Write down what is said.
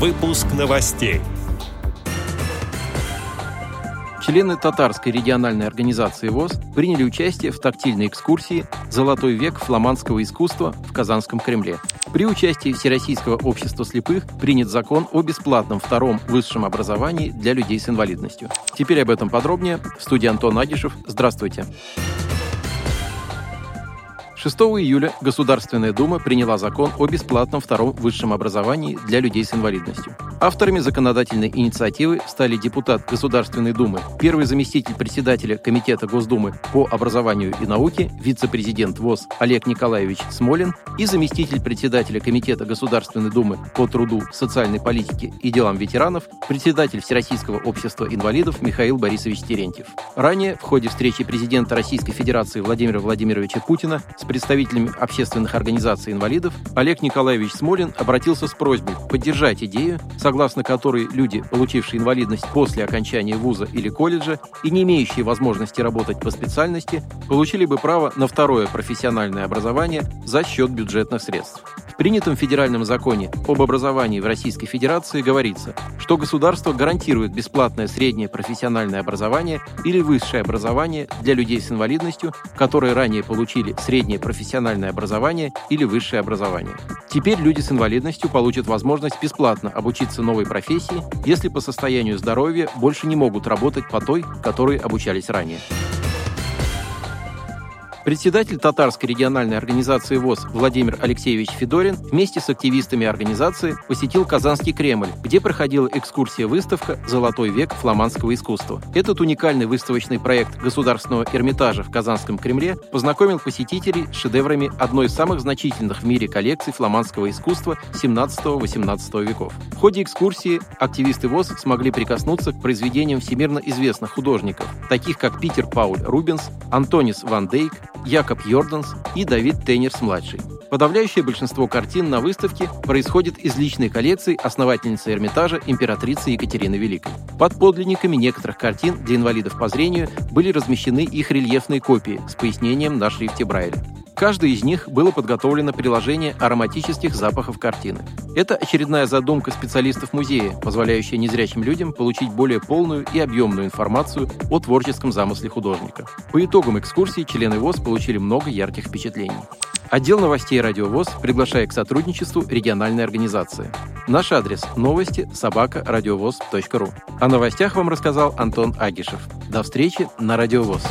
Выпуск новостей. Члены татарской региональной организации ВОЗ приняли участие в тактильной экскурсии «Золотой век фламандского искусства» в Казанском Кремле. При участии Всероссийского общества слепых принят закон о бесплатном втором высшем образовании для людей с инвалидностью. Теперь об этом подробнее. В студии Антон Агишев. Здравствуйте. Здравствуйте. 6 июля Государственная Дума приняла закон о бесплатном втором высшем образовании для людей с инвалидностью. Авторами законодательной инициативы стали депутат Государственной Думы, первый заместитель председателя Комитета Госдумы по образованию и науке, вице-президент ВОЗ Олег Николаевич Смолин и заместитель председателя Комитета Государственной Думы по труду, социальной политике и делам ветеранов, председатель Всероссийского общества инвалидов Михаил Борисович Терентьев. Ранее в ходе встречи президента Российской Федерации Владимира Владимировича Путина с представителями общественных организаций инвалидов, Олег Николаевич Смолин обратился с просьбой поддержать идею, согласно которой люди, получившие инвалидность после окончания вуза или колледжа и не имеющие возможности работать по специальности, получили бы право на второе профессиональное образование за счет бюджетных средств принятом федеральном законе об образовании в Российской Федерации говорится, что государство гарантирует бесплатное среднее профессиональное образование или высшее образование для людей с инвалидностью, которые ранее получили среднее профессиональное образование или высшее образование. Теперь люди с инвалидностью получат возможность бесплатно обучиться новой профессии, если по состоянию здоровья больше не могут работать по той, которой обучались ранее. Председатель татарской региональной организации ВОЗ Владимир Алексеевич Федорин вместе с активистами организации посетил Казанский Кремль, где проходила экскурсия-выставка «Золотой век фламандского искусства». Этот уникальный выставочный проект Государственного Эрмитажа в Казанском Кремле познакомил посетителей с шедеврами одной из самых значительных в мире коллекций фламандского искусства 17-18 веков. В ходе экскурсии активисты ВОЗ смогли прикоснуться к произведениям всемирно известных художников, таких как Питер Пауль Рубенс, Антонис Ван Дейк, Якоб Йорданс и Давид Тейнерс-младший. Подавляющее большинство картин на выставке происходит из личной коллекции основательницы Эрмитажа императрицы Екатерины Великой. Под подлинниками некоторых картин для инвалидов по зрению были размещены их рельефные копии с пояснением на шрифте Брайля. Каждой из них было подготовлено приложение ароматических запахов картины. Это очередная задумка специалистов музея, позволяющая незрячим людям получить более полную и объемную информацию о творческом замысле художника. По итогам экскурсии члены ВОЗ получили много ярких впечатлений. Отдел новостей «Радиовоз» приглашает к сотрудничеству региональной организации. Наш адрес – новости собака ру. О новостях вам рассказал Антон Агишев. До встречи на «Радиовоз».